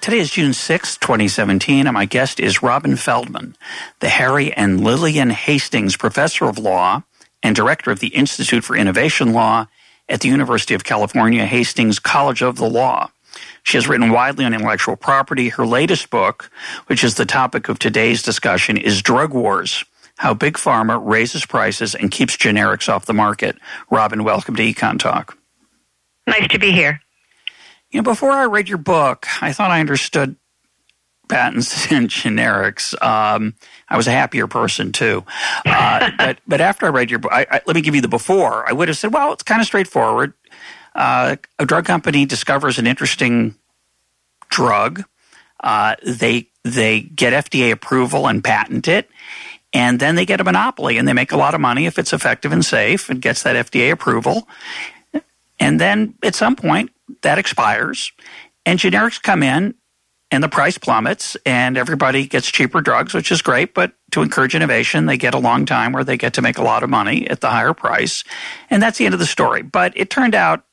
Today is June 6, 2017, and my guest is Robin Feldman, the Harry and Lillian Hastings Professor of Law and Director of the Institute for Innovation Law at the University of California Hastings College of the Law. She has written widely on intellectual property. Her latest book, which is the topic of today's discussion, is Drug Wars How Big Pharma Raises Prices and Keeps Generics Off the Market. Robin, welcome to Econ Talk. Nice to be here. You know, before I read your book, I thought I understood patents and generics. Um, I was a happier person too. Uh, but but after I read your book, I, I, let me give you the before. I would have said, well, it's kind of straightforward. Uh, a drug company discovers an interesting drug. Uh, they they get FDA approval and patent it, and then they get a monopoly and they make a lot of money if it's effective and safe and gets that FDA approval. And then at some point that expires, and generics come in and the price plummets and everybody gets cheaper drugs, which is great. But to encourage innovation, they get a long time where they get to make a lot of money at the higher price. And that's the end of the story. But it turned out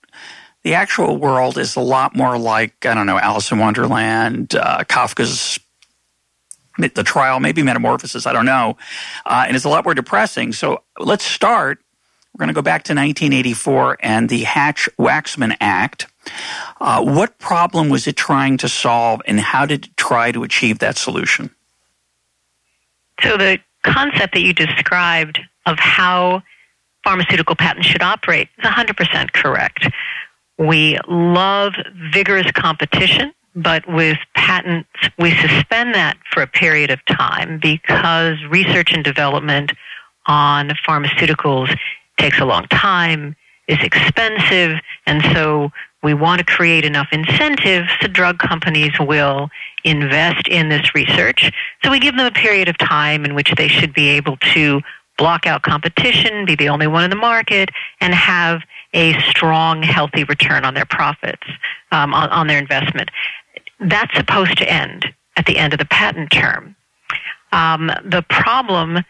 the actual world is a lot more like, I don't know, Alice in Wonderland, uh, Kafka's The Trial, maybe Metamorphosis, I don't know. Uh, and it's a lot more depressing. So let's start. We're going to go back to 1984 and the Hatch Waxman Act. Uh, what problem was it trying to solve, and how did it try to achieve that solution? So, the concept that you described of how pharmaceutical patents should operate is 100% correct. We love vigorous competition, but with patents, we suspend that for a period of time because research and development on pharmaceuticals takes a long time, is expensive, and so we want to create enough incentives so drug companies will invest in this research. So we give them a period of time in which they should be able to block out competition, be the only one in the market, and have a strong, healthy return on their profits, um, on, on their investment. That's supposed to end at the end of the patent term. Um, the problem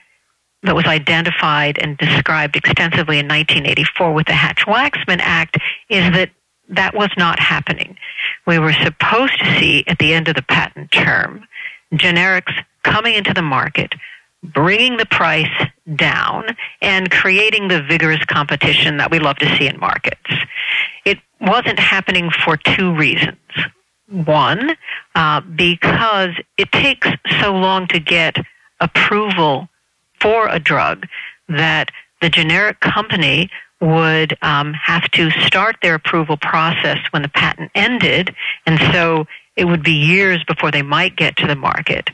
that was identified and described extensively in 1984 with the Hatch-Waxman Act is that that was not happening. We were supposed to see at the end of the patent term generics coming into the market bringing the price down and creating the vigorous competition that we love to see in markets. It wasn't happening for two reasons. One, uh, because it takes so long to get approval for a drug that the generic company would um, have to start their approval process when the patent ended, and so it would be years before they might get to the market.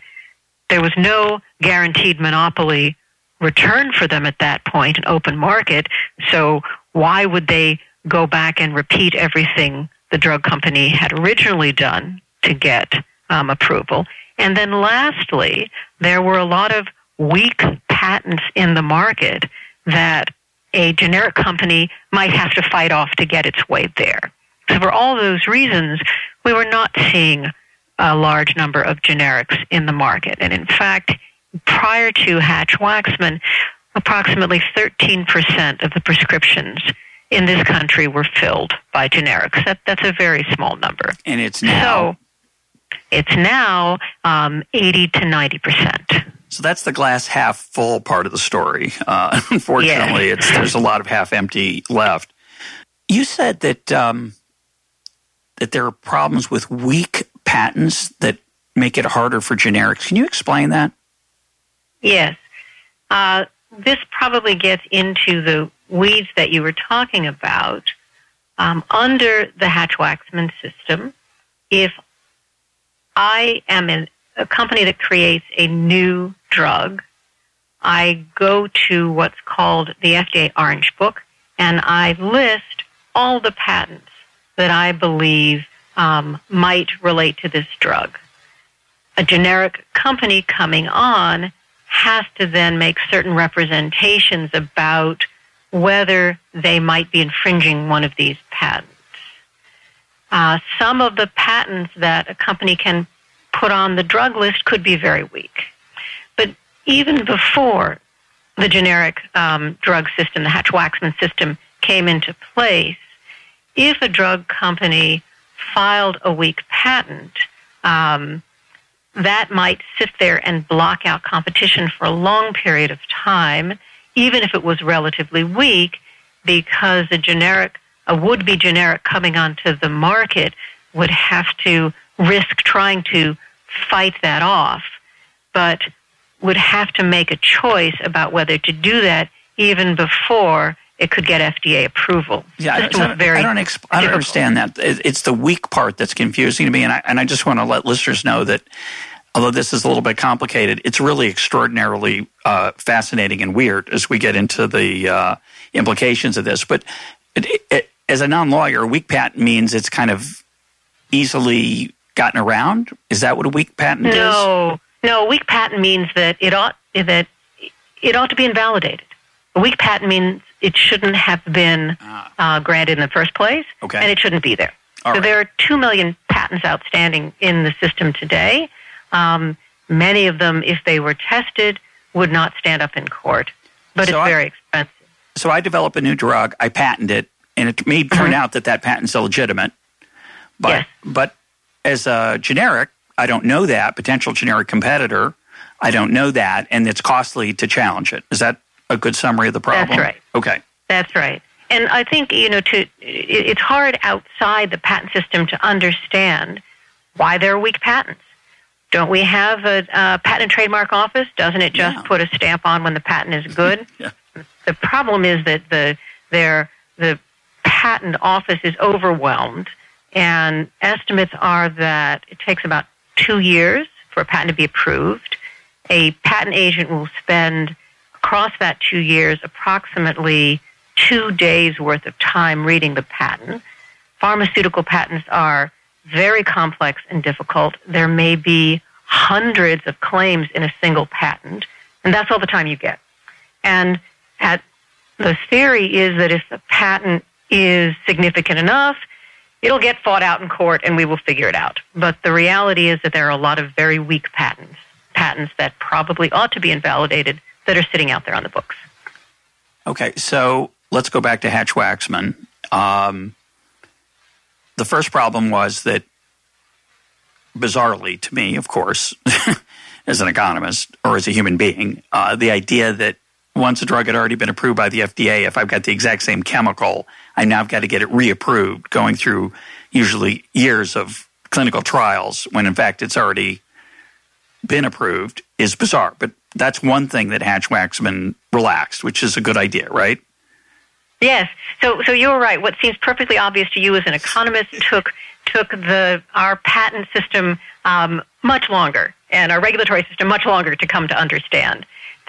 There was no guaranteed monopoly return for them at that point, an open market. So why would they go back and repeat everything the drug company had originally done to get um, approval? And then lastly, there were a lot of weak patents in the market that a generic company might have to fight off to get its way there. So for all those reasons, we were not seeing a large number of generics in the market. And in fact, prior to Hatch Waxman, approximately 13% of the prescriptions in this country were filled by generics. That, that's a very small number. And it's now? So it's now um, 80 to 90%. So that's the glass half full part of the story. Uh, unfortunately, yes. there's a lot of half empty left. You said that um, that there are problems with weak patents that make it harder for generics. Can you explain that? Yes. Uh, this probably gets into the weeds that you were talking about. Um, under the Hatch Waxman system, if I am in a company that creates a new drug, I go to what's called the FDA Orange Book and I list all the patents that I believe um, might relate to this drug. a generic company coming on has to then make certain representations about whether they might be infringing one of these patents. Uh, some of the patents that a company can put on the drug list could be very weak. But even before the generic um, drug system, the Hatch-Waxman system, came into place, if a drug company filed a weak patent, um, that might sit there and block out competition for a long period of time, even if it was relatively weak, because a generic, a would-be generic coming onto the market would have to risk trying to fight that off, but would have to make a choice about whether to do that even before it could get FDA approval. Yeah, I, I, don't, I don't, exp- I don't understand that. It's the weak part that's confusing to me, and I, and I just want to let listeners know that although this is a little bit complicated, it's really extraordinarily uh, fascinating and weird as we get into the uh, implications of this. But it, it, as a non-lawyer, a weak patent means it's kind of easily gotten around. Is that what a weak patent no, is? No, no. A weak patent means that it ought that it ought to be invalidated. A weak patent means it shouldn't have been ah. uh, granted in the first place, okay. and it shouldn't be there. All so right. there are two million patents outstanding in the system today. Um, many of them, if they were tested, would not stand up in court, but so it's very expensive. So I develop a new drug, I patent it, and it may turn mm-hmm. out that that patent's illegitimate. But yes. but as a generic, I don't know that potential generic competitor. I don't know that, and it's costly to challenge it. Is that a good summary of the problem? That's right. Okay. That's right. And I think you know to it's hard outside the patent system to understand why there are weak patents. Don't we have a, a patent and trademark office? Doesn't it just yeah. put a stamp on when the patent is good? yeah. The problem is that the their the patent office is overwhelmed, and estimates are that it takes about two years for a patent to be approved. A patent agent will spend across that two years approximately two days worth of time reading the patent. Pharmaceutical patents are very complex and difficult. There may be hundreds of claims in a single patent, and that's all the time you get. And at, the theory is that if the patent is significant enough, it'll get fought out in court and we will figure it out. But the reality is that there are a lot of very weak patents, patents that probably ought to be invalidated that are sitting out there on the books. Okay, so let's go back to Hatch Waxman. Um, the first problem was that, bizarrely to me, of course, as an economist or as a human being, uh, the idea that once a drug had already been approved by the FDA, if I've got the exact same chemical, I now have got to get it reapproved, going through usually years of clinical trials when in fact it's already been approved, is bizarre. But that's one thing that Hatch Waxman relaxed, which is a good idea, right? Yes. So, so you're right. What seems perfectly obvious to you as an economist took took the our patent system um, much longer and our regulatory system much longer to come to understand.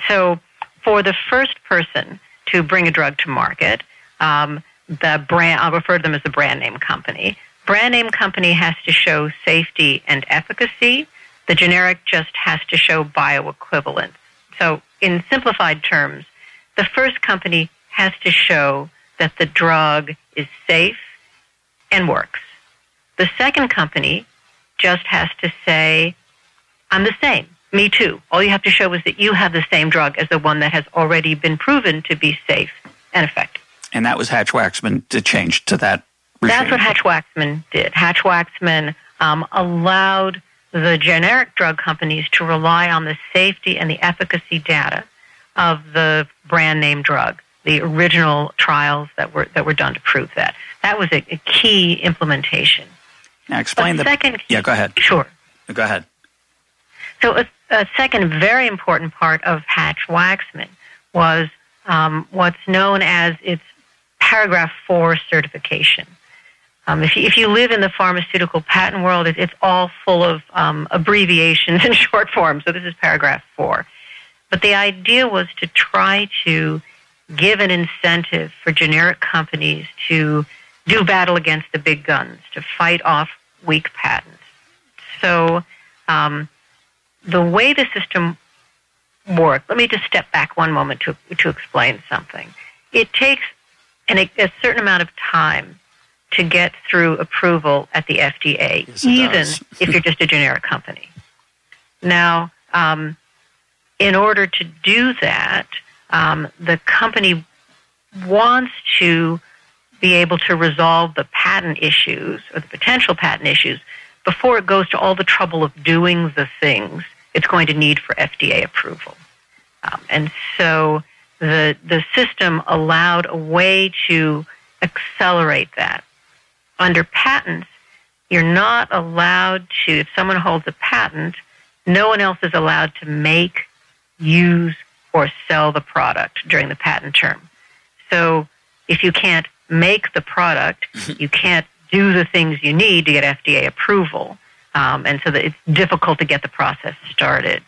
So, for the first person to bring a drug to market, um, the brand I'll refer to them as the brand name company. Brand name company has to show safety and efficacy. The generic just has to show bioequivalence. So, in simplified terms, the first company has to show that the drug is safe and works. The second company just has to say, I'm the same. Me too. All you have to show is that you have the same drug as the one that has already been proven to be safe and effective. And that was Hatch Waxman to change to that. Regime. That's what Hatch Waxman did. Hatch Waxman um, allowed the generic drug companies to rely on the safety and the efficacy data of the brand name drug the original trials that were that were done to prove that. That was a, a key implementation. Now explain a the second. Yeah, go ahead. Sure. Go ahead. So a, a second very important part of Hatch Waxman was um, what's known as its paragraph four certification. Um, if, you, if you live in the pharmaceutical patent world, it, it's all full of um, abbreviations and short forms. So this is paragraph four. But the idea was to try to give an incentive for generic companies to do battle against the big guns, to fight off weak patents. So um, the way the system worked, let me just step back one moment to, to explain something. It takes an, a certain amount of time to get through approval at the FDA, Yes, even if you're just a generic company. Now, um, in order to do that, um, the company wants to be able to resolve the patent issues or the potential patent issues before it goes to all the trouble of doing the things it's going to need for FDA approval. Um, and so the the system allowed a way to accelerate that. Under patents, you're not allowed to, if someone holds a patent, no one else is allowed to make, use, or sell the product during the patent term. So if you can't make the product, you can't do the things you need to get FDA approval. Um, and so that it's difficult to get the process started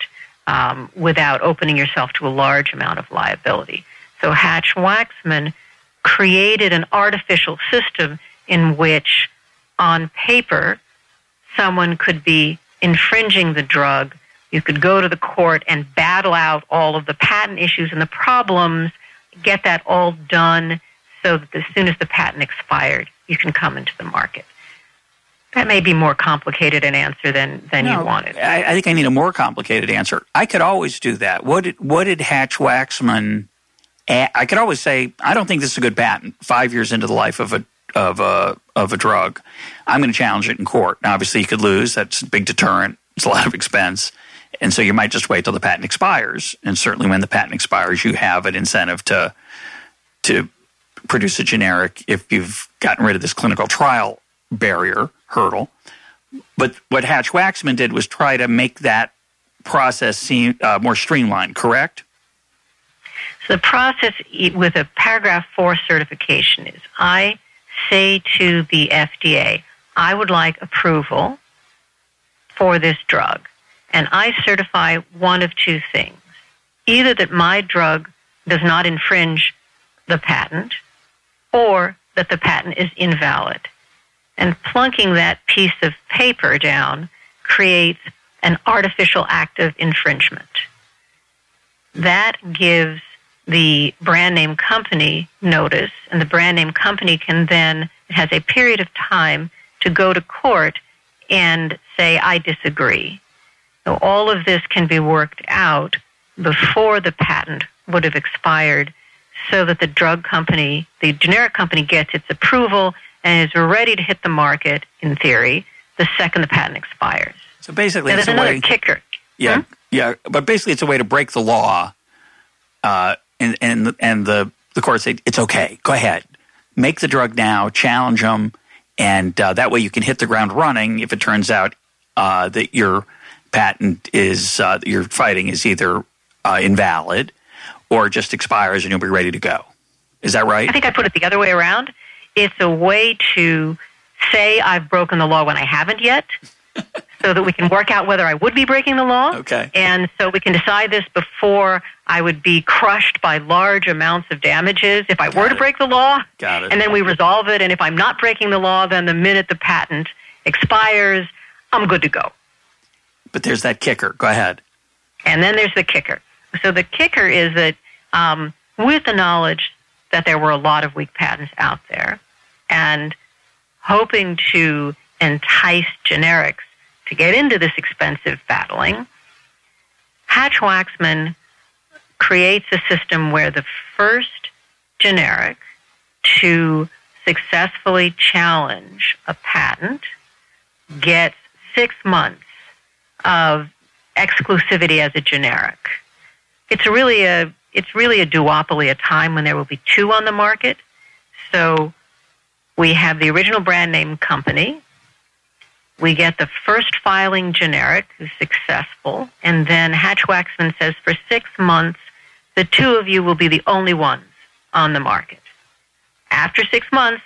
um, without opening yourself to a large amount of liability. So Hatch Waxman created an artificial system in which, on paper, someone could be infringing the drug. You could go to the court and battle out all of the patent issues and the problems, get that all done so that as soon as the patent expired, you can come into the market. That may be more complicated an answer than, than No, you wanted. I, I think I need a more complicated answer. I could always do that. What did what did Hatch Waxman? I could always say I don't think this is a good patent. Five years into the life of a of a of a drug, I'm going to challenge it in court. Now, obviously, you could lose. That's a big deterrent. It's a lot of expense, and so you might just wait till the patent expires. And certainly, when the patent expires, you have an incentive to to produce a generic if you've gotten rid of this clinical trial barrier hurdle. But what Hatch Waxman did was try to make that process seem uh, more streamlined. Correct? So the process with a paragraph four certification is I say to the FDA, I would like approval for this drug. And I certify one of two things. Either that my drug does not infringe the patent or that the patent is invalid. And plunking that piece of paper down creates an artificial act of infringement. That gives the brand name company notice, and the brand name company can then, it has a period of time to go to court and say, I disagree. So all of this can be worked out before the patent would have expired so that the drug company, the generic company gets its approval and is ready to hit the market, in theory, the second the patent expires. So basically, it's another way. kicker. Yeah, Hmm? yeah. But basically, it's a way to break the law, uh, and and and the the court say it's okay. Go ahead, make the drug now, challenge them, and uh, that way you can hit the ground running. If it turns out uh, that your patent is uh, that you're fighting is either uh, invalid or just expires, and you'll be ready to go. Is that right? I think I put it the other way around. It's a way to say I've broken the law when I haven't yet, so that we can work out whether I would be breaking the law. Okay. And so we can decide this before I would be crushed by large amounts of damages if I were Got to break the law. Got it. And then we resolve it. And if I'm not breaking the law, then the minute the patent expires, I'm good to go. But there's that kicker. Go ahead. And then there's the kicker. So the kicker is that um, with the knowledge that there were a lot of weak patents out there and hoping to entice generics to get into this expensive battling, Hatch Waxman creates a system where the first generic to successfully challenge a patent gets six months of exclusivity as a generic. It's really a it's really a duopoly, a time when there will be two on the market. So we have the original brand name company. We get the first filing generic who's successful, and then Hatch Waxman says for six months, the two of you will be the only ones on the market. After six months,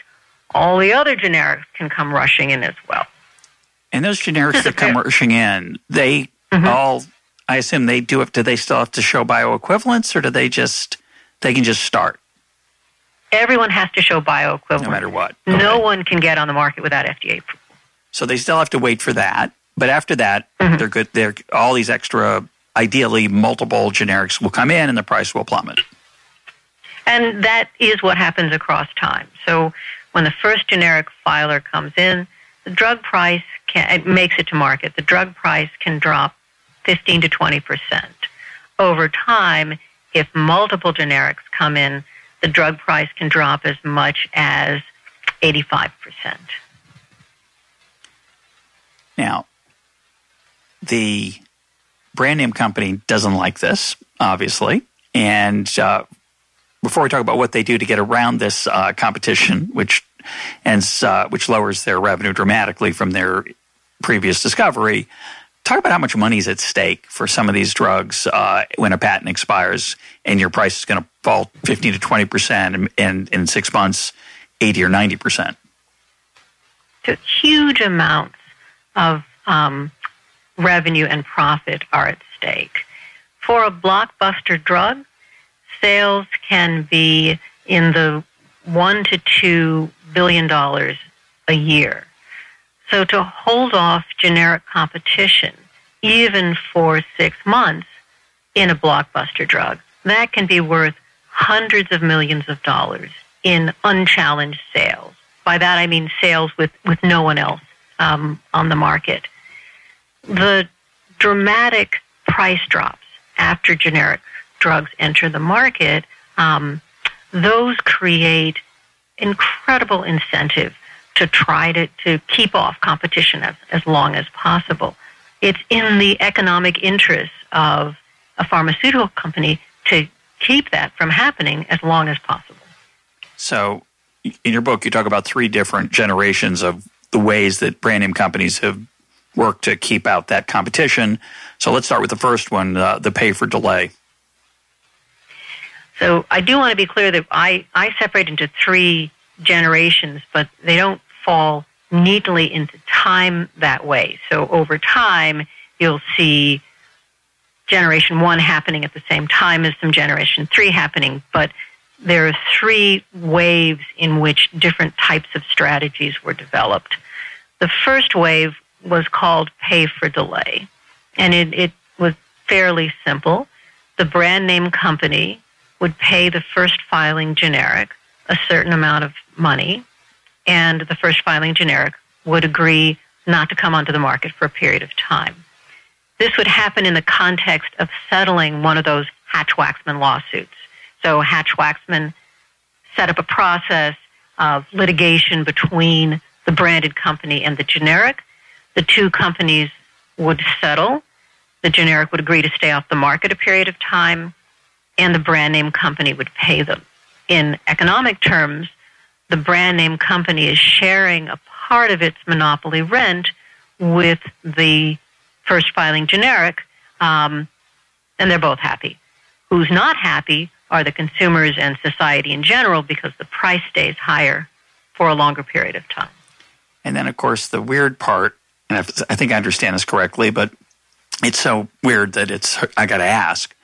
all the other generics can come rushing in as well. And those generics that come rushing in, they Mhm. all, I assume they do it. Do they still have to show bioequivalence, or do they just they can just start Everyone has to show bioequivalence. no matter what? No one can get on the market without FDA approval. So they still have to wait for that. but after that, mm-hmm. they're good. They're all these extra, ideally multiple generics will come in, and the price will plummet. And that is what happens across time. So when the first generic filer comes in, the drug price can, it makes it to market. The drug price can drop 15 to 20 percent. Over time, if multiple generics come in, the drug price can drop as much as 85 percent. Now, the brand name company doesn't like this, obviously. And uh, before we talk about what they do to get around this uh, competition, which ends, uh, which lowers their revenue dramatically from their previous discovery, talk about how much money is at stake for some of these drugs uh, when a patent expires and your price is going to fall 15 to 20 percent, and, in six months, 80 or 90 percent. So huge amounts of um, revenue and profit are at stake. For a blockbuster drug, sales can be in the one to two billion dollars a year. So to hold off generic competition, even for six months in a blockbuster drug, that can be worth hundreds of millions of dollars in unchallenged sales. By that I mean sales with, with no one else um, on the market. The dramatic price drops after generic drugs enter the market, um, those create incredible incentive to try to, to keep off competition as, as long as possible. It's in the economic interest of a pharmaceutical company to keep that from happening as long as possible. So, in your book, you talk about three different generations of the ways that brand name companies have worked to keep out that competition. So, let's start with the first one uh, the pay for delay. So I do want to be clear that I, I separate into three generations, but they don't fall neatly into time that way. So over time, you'll see generation one happening at the same time as some generation three happening, but there are three waves in which different types of strategies were developed. The first wave was called pay for delay, and it, it was fairly simple. The brand name company would pay the first filing generic a certain amount of money, and the first filing generic would agree not to come onto the market for a period of time. This would happen in the context of settling one of those Hatch Waxman lawsuits. So Hatch Waxman set up a process of litigation between the branded company and the generic. The two companies would settle. The generic would agree to stay off the market a period of time and the brand name company would pay them. In economic terms, the brand name company is sharing a part of its monopoly rent with the first filing generic, um, and they're both happy. Who's not happy are the consumers and society in general because the price stays higher for a longer period of time. And then, of course, the weird part, and I think I understand this correctly, but it's so weird that it's I got to ask.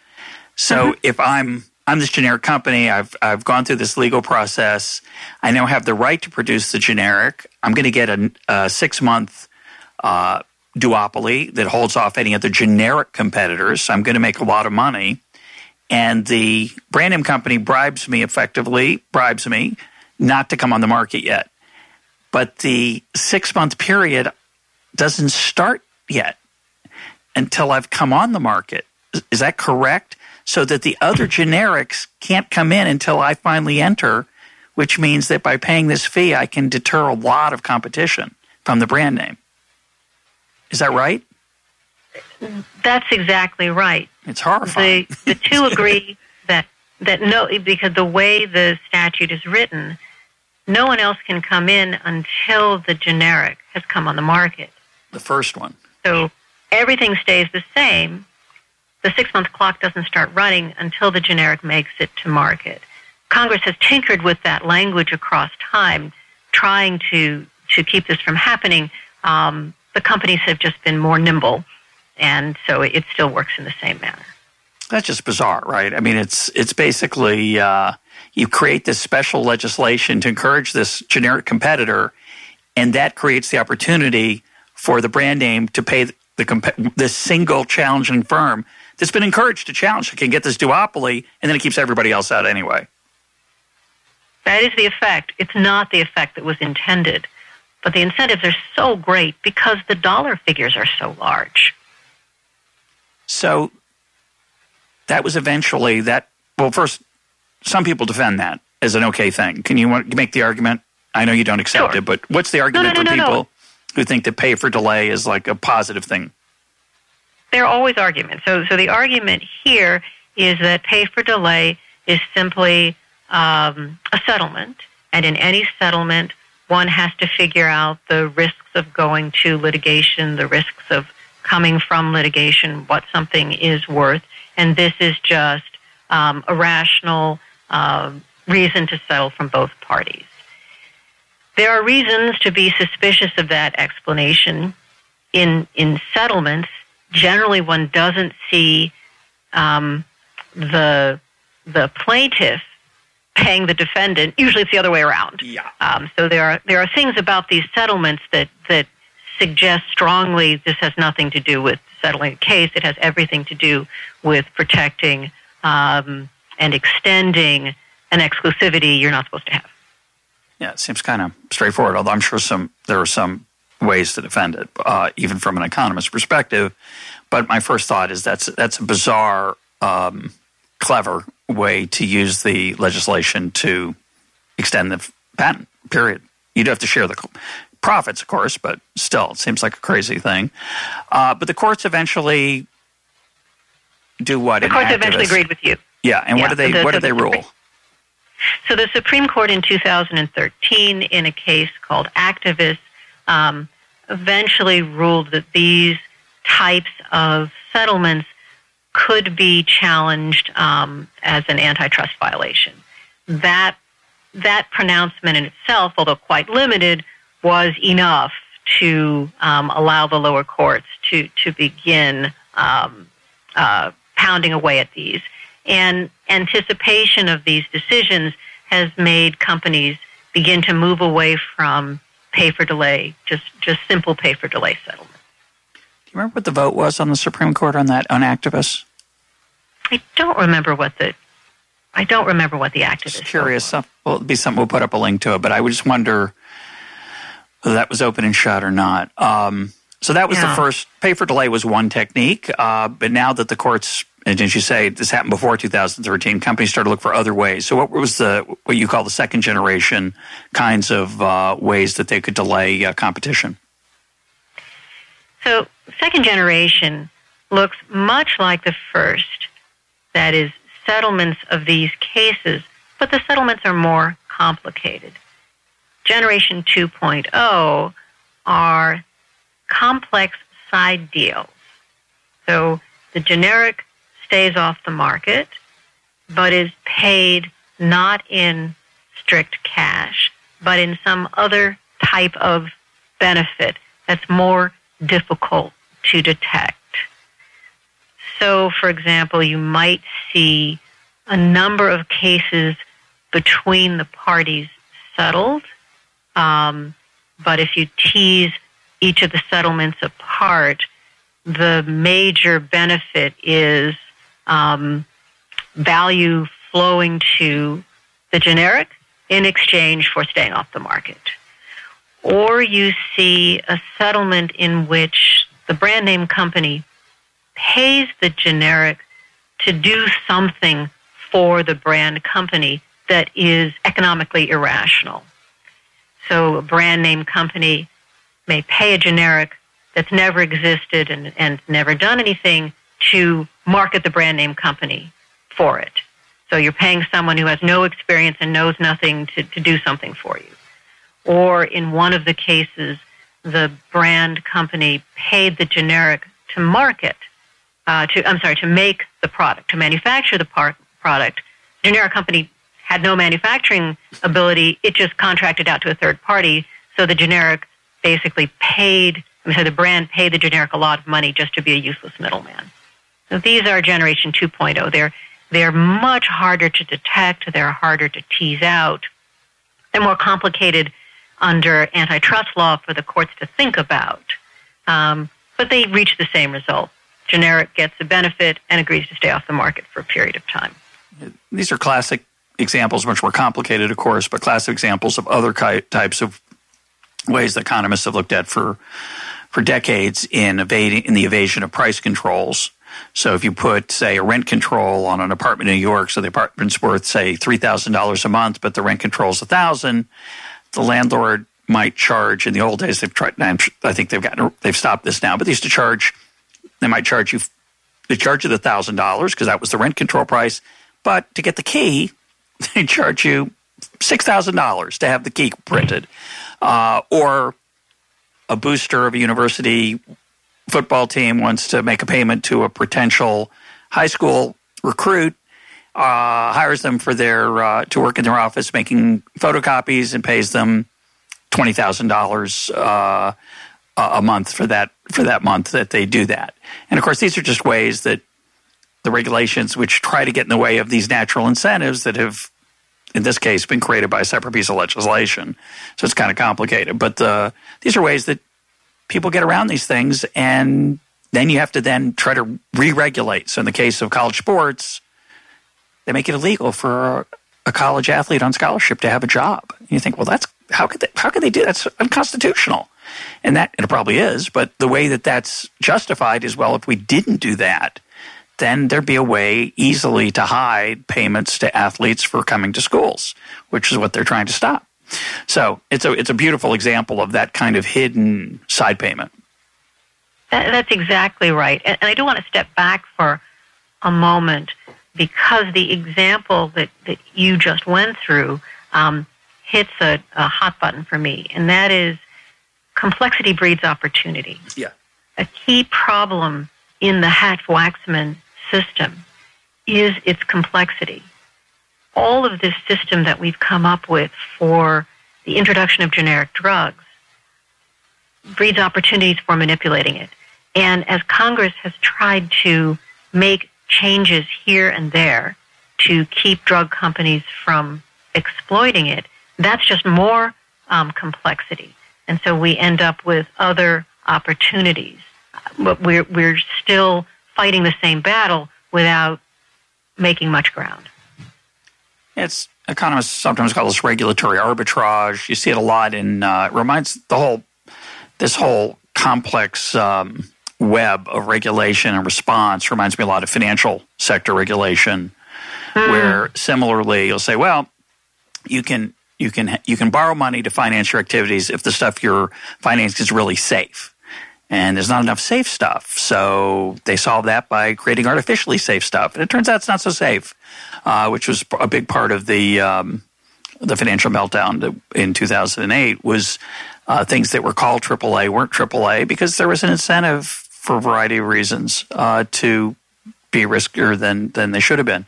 So mm-hmm. if I'm I'm this generic company, I've I've gone through this legal process. I now have the right to produce the generic. I'm going to get a, a six month uh, duopoly that holds off any other generic competitors. I'm going to make a lot of money, and the brand name company bribes me effectively, bribes me not to come on the market yet. But the six month period doesn't start yet until I've come on the market. Is that correct? So that the other generics can't come in until I finally enter, which means that by paying this fee, I can deter a lot of competition from the brand name. Is that right? That's exactly right. It's horrifying. The, the two agree that that no, because the way the statute is written, no one else can come in until the generic has come on the market. The first one. So everything stays the same the six month clock doesn't start running until the generic makes it to market. Congress has tinkered with that language across time, trying to, to keep this from happening. Um, the companies have just been more nimble, and so it still works in the same manner. That's just bizarre, right? I mean, it's it's basically uh, you create this special legislation to encourage this generic competitor, and that creates the opportunity for the brand name to pay the comp- this single challenging firm that's been encouraged to challenge it can get this duopoly, and then it keeps everybody else out anyway. That is the effect. It's not the effect that was intended. But the incentives are so great because the dollar figures are so large. So that was eventually that. Well, first, some people defend that as an okay thing. Can you make the argument? I know you don't accept sure. it, but what's the argument no, no, for no, people who think that pay for delay is like a positive thing? There are always arguments. So, so the argument here is that pay for delay is simply um, a settlement, and in any settlement, one has to figure out the risks of going to litigation, the risks of coming from litigation, what something is worth, and this is just um, a rational uh, reason to settle from both parties. There are reasons to be suspicious of that explanation. In in settlements, generally one doesn't see um, the the plaintiff paying the defendant. Usually, it's the other way around. Yeah. Um, so there are there are things about these settlements that that suggest strongly this has nothing to do with settling a case. It has everything to do with protecting um, and extending an exclusivity you're not supposed to have. Yeah, it seems kind of straightforward. Although I'm sure some there are some ways to defend it, uh, even from an economist perspective. But my first thought is that's that's a bizarre, um, clever way to use the legislation to extend the patent. Period. You'd have to share the profits, of course, but still, it seems like a crazy thing. Uh, but the courts eventually do what? The courts eventually agreed with you. Yeah, and yeah, what do they the, what do they rule? So the Supreme Court in 2013, in a case called Actavis, um, eventually ruled that these types of settlements could be challenged um, as an antitrust violation. That that pronouncement in itself, although quite limited, was enough to um, allow the lower courts to to begin um, uh, pounding away at these. And anticipation of these decisions has made companies begin to move away from pay for delay, just just simple pay for delay settlement. Do you remember what the vote was on the Supreme Court on that on Actavis? I don't remember what the I don't remember what the Actavis. Just curious. Well, it'll be something we'll put up a link to it, but I would just wonder whether that was open and shut or not. Um, so that was yeah. the first. Pay for delay was one technique, uh, but now that the courts, and as you say, this happened before 2013, companies started to look for other ways. So what was the what you call the second generation kinds of uh, ways that they could delay uh, competition? So second generation looks much like the first that is, settlements of these cases, but the settlements are more complicated. Generation 2.0 are complex side deals. So the generic stays off the market, but is paid not in strict cash, but in some other type of benefit that's more difficult to detect. So, for example, you might see a number of cases between the parties settled, um, but if you tease each of the settlements apart, the major benefit is um, value flowing to the generic in exchange for staying off the market. Or you see a settlement in which the brand name company pays the generic to do something for the brand company that is economically irrational. So a brand name company may pay a generic that's never existed and, and never done anything to market the brand name company for it. So you're paying someone who has no experience and knows nothing to, to do something for you. Or in one of the cases, the brand company paid the generic to market uh, to I'm sorry to make the product to manufacture the par- product. The generic company had no manufacturing ability; it just contracted out to a third party. So the generic basically paid. I'm sorry, the brand paid the generic a lot of money just to be a useless middleman. So these are Generation 2.0. They're they're much harder to detect. They're harder to tease out. They're more complicated under antitrust law for the courts to think about. um, but they reach the same result. Generic gets a benefit and agrees to stay off the market for a period of time. These are classic examples, much more complicated, of course, but classic examples of other types of ways that economists have looked at for for decades in evading in the evasion of price controls. So if you put, say, a rent control on an apartment in New York, so the apartment's worth, say, three thousand dollars a month, but the rent control's is a thousand, the landlord might charge. In the old days, they've tried. I think they've gotten they've stopped this now, but they used to charge. They might charge you. They charge you the thousand dollars because that was the rent control price. But to get the key, they charge you six thousand dollars to have the key printed, uh, or a booster of a university football team wants to make a payment to a potential high school recruit, uh, hires them for their uh, to work in their office making photocopies and pays them twenty thousand uh, dollars a month for that for that month that they do that. And of course, these are just ways that the regulations which try to get in the way of these natural incentives that have in this case been created by a separate piece of legislation so it's kind of complicated but uh, these are ways that people get around these things and then you have to then try to re-regulate so in the case of college sports they make it illegal for a college athlete on scholarship to have a job and you think well that's how could they how could they do that? that's unconstitutional and that and it probably is but the way that that's justified is well if we didn't do that then there'd be a way easily to hide payments to athletes for coming to schools, which is what they're trying to stop. So it's a it's a beautiful example of that kind of hidden side payment. That, that's exactly right, and, and I do want to step back for a moment because the example that, that you just went through um, hits a, a hot button for me, and that is complexity breeds opportunity. Yeah. A key problem in the Hatch-Waxman system is its complexity. All of this system that we've come up with for the introduction of generic drugs breeds opportunities for manipulating it. And as Congress has tried to make changes here and there to keep drug companies from exploiting it, that's just more um, complexity. And so we end up with other opportunities. But we're, we're still fighting the same battle without making much ground. It's economists sometimes call this regulatory arbitrage. You see it a lot in. Uh, it reminds the whole this whole complex um, web of regulation and response reminds me a lot of financial sector regulation, mm. where similarly you'll say, well, you can you can you can borrow money to finance your activities if the stuff you're financing is really safe and there's not enough safe stuff. So they solve that by creating artificially safe stuff, and it turns out it's not so safe, uh, which was a big part of the um, the financial meltdown in 2008. Was uh, things that were called AAA weren't AAA because there was an incentive for a variety of reasons uh, to be riskier than than they should have been.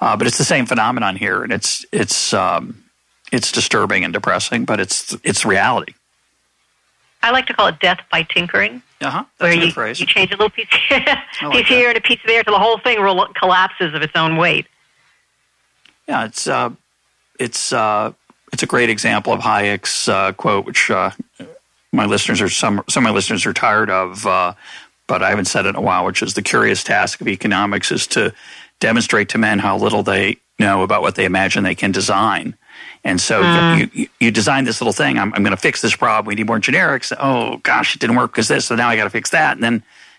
Uh, but it's the same phenomenon here, and it's it's um, it's disturbing and depressing, but it's it's reality. I like to call it death by tinkering. Uh-huh. Where you, phrase. you change a little piece, piece like here and a piece there till the whole thing collapses of its own weight. Yeah, it's uh, it's uh, it's a great example of Hayek's uh, quote, which uh, my listeners are some some of my listeners are tired of, uh, but I haven't said it in a while. Which is the curious task of economics is to demonstrate to men how little they know about what they imagine they can design. And so mm. you, you, design this little thing. I'm, I'm going to fix this problem. We need more generics. Oh gosh, it didn't work because this. So now I got to fix that. And then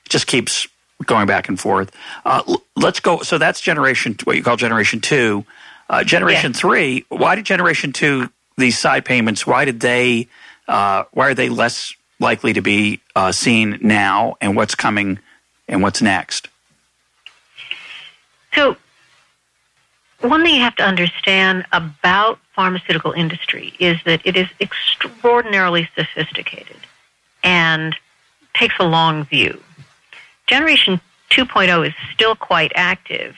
it just keeps going back and forth. Uh, let's go. So that's generation, what you call generation two. Uh, generation yeah. three. Why did generation two these side payments? Why did they? Uh, why are they less likely to be uh, seen now? And what's coming? And what's next? So one thing you have to understand about pharmaceutical industry is that it is extraordinarily sophisticated and takes a long view. Generation 2.0 is still quite active.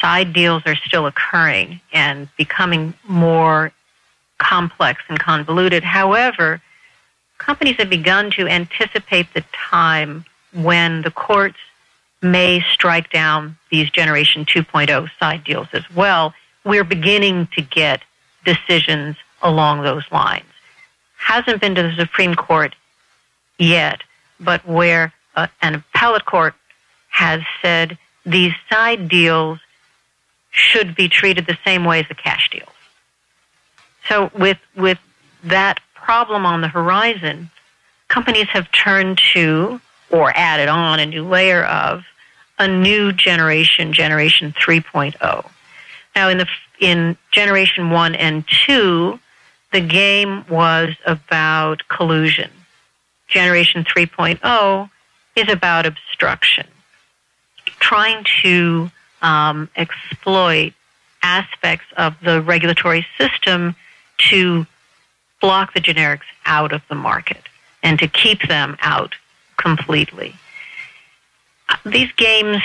Side deals are still occurring and becoming more complex and convoluted. However, companies have begun to anticipate the time when the courts may strike down these Generation 2.0 side deals as well. We're beginning to get decisions along those lines. Hasn't been to the Supreme Court yet, but where uh, an appellate court has said these side deals should be treated the same way as the cash deals. So with with that problem on the horizon, companies have turned to or added on a new layer of a new generation, generation 3.0. Now in the in generation 1 and 2, the game was about collusion. Generation 3.0 is about obstruction, trying to um, exploit aspects of the regulatory system to block the generics out of the market and to keep them out completely. These games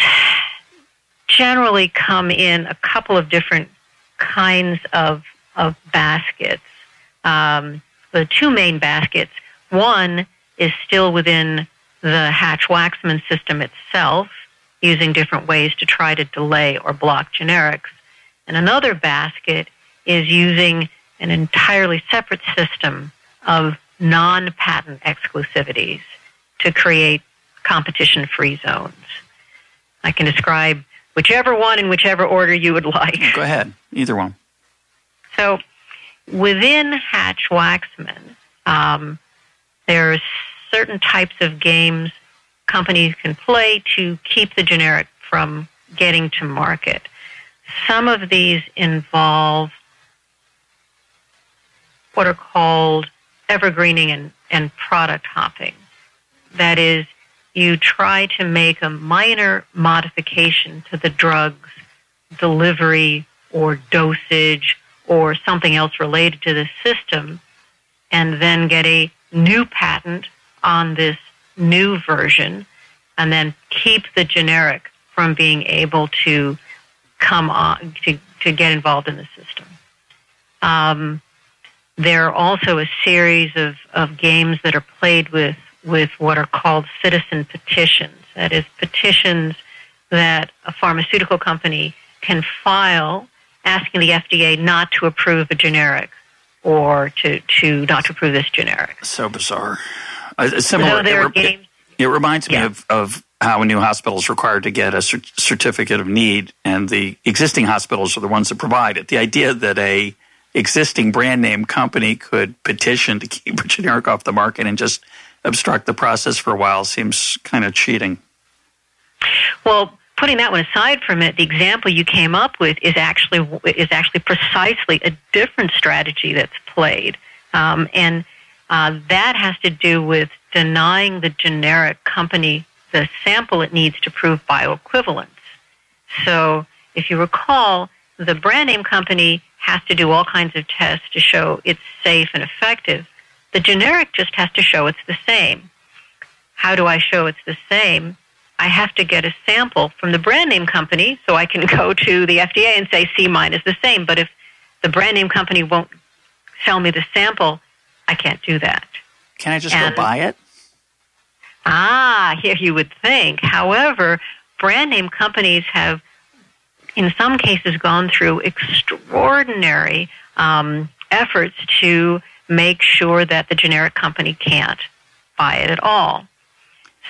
generally come in a couple of different kinds of, of baskets. Um, the two main baskets one is still within the Hatch Waxman system itself, using different ways to try to delay or block generics. And another basket is using an entirely separate system of non patent exclusivities to create competition free zones. I can describe whichever one in whichever order you would like. Go ahead, either one. So within Hatch Waxman, um, are certain types of games companies can play to keep the generic from getting to market. Some of these involve what are called evergreening and, and product hopping. That is, you try to make a minor modification to the drug's delivery or dosage or something else related to the system and then get a new patent on this new version and then keep the generic from being able to come on to, to get involved in the system. Um, there are also a series of, of games that are played with, with what are called citizen petitions. That is, petitions that a pharmaceutical company can file asking the FDA not to approve a generic or to, to not to approve this generic. So bizarre. Uh, similar, so are games. It, it reminds me of, of how a new hospital is required to get a certificate of need, and the existing hospitals are the ones that provide it. The idea that a existing brand name company could petition to keep a generic off the market and just obstruct the process for a while seems kind of cheating. Well, putting that one aside from it, the example you came up with is actually is actually precisely a different strategy that's played, um, and uh, that has to do with denying the generic company the sample it needs to prove bioequivalence. So, if you recall, the brand name company has to do all kinds of tests to show it's safe and effective. The generic just has to show it's the same. How do I show it's the same? I have to get a sample from the brand name company so I can go to the FDA and say, see, mine is the same. But if the brand name company won't sell me the sample, I can't do that. Can I just and, go buy it? Ah, here you would think. However, brand name companies have in some cases gone through extraordinary um, efforts to make sure that the generic company can't buy it at all.